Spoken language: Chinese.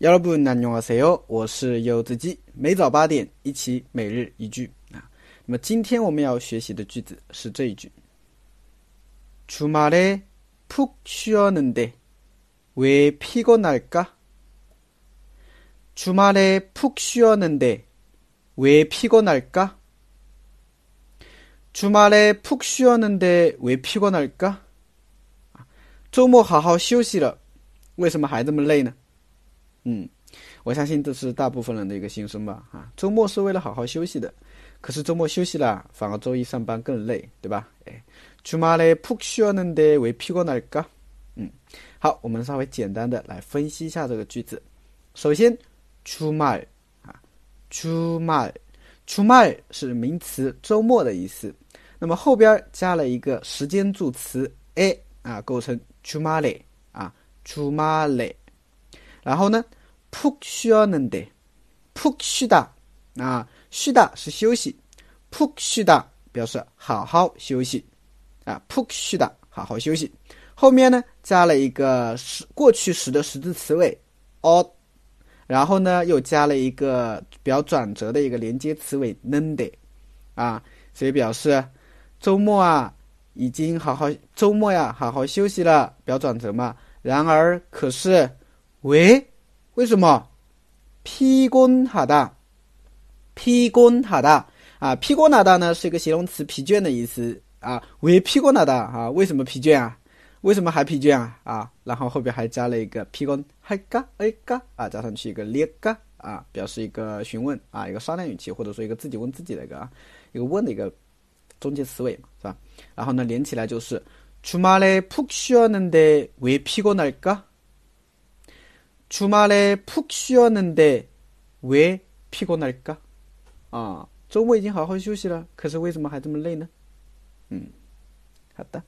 여러분 안녕하세요. 我是柚子鸡。每早八点，一起每日一句啊。那么今天我们要学习的句子是这一句：주말에푹쉬었는데왜피곤할까주말에푹쉬었는데왜피곤할까주말에푹쉬었는데왜피곤할까周末好好休息了，为什么还这么累呢？ 嗯，我相信这是大部分人的一个心声吧。啊，周末是为了好好休息的，可是周末休息了，反而周一上班更累，对吧？哎，주말에푹쉬었는데왜피곤할 까？ 嗯，好，我们稍微简单的来分析一下这个句子。首先，주 말， 啊，주 말， 주 말是名词，周末的意思。那么后边加了一个时间助词 a，啊，构成주말 에， 啊，주말 에。 然后呢？ 푹쉬었는 데， 푹쉬 다， 啊，쉬다是休息，푹쉬다表示好好休息，啊，푹쉬 다， 好好休息。后面呢，加了一个时过去时的实质词尾，o，然后呢，又加了一个表转折的一个连接词尾는 데， 啊，所以表示周末啊，已经好好周末呀，好好休息了，表转折嘛。然而，可是，喂。 为什么？피곤하 다， 피곤하 다， 啊，피곤하다呢是一个形容词，疲倦的意思啊。왜피곤하다啊？为什么疲倦啊？为什么还疲倦啊？啊，然后后边还加了一个피곤할까할까啊，加上去一个릴까啊，表示一个询问啊，一个商量语气，或者说一个自己问自己的一个啊，一个问的一个中介词尾嘛，是吧？然后呢，连起来就是주말에푹쉬었는데왜피곤할 까？ 주말에 푹 쉬었는데 왜 피곤할까? 아, 周末已经好好休息了，可是为什么还这么累呢？嗯，好的。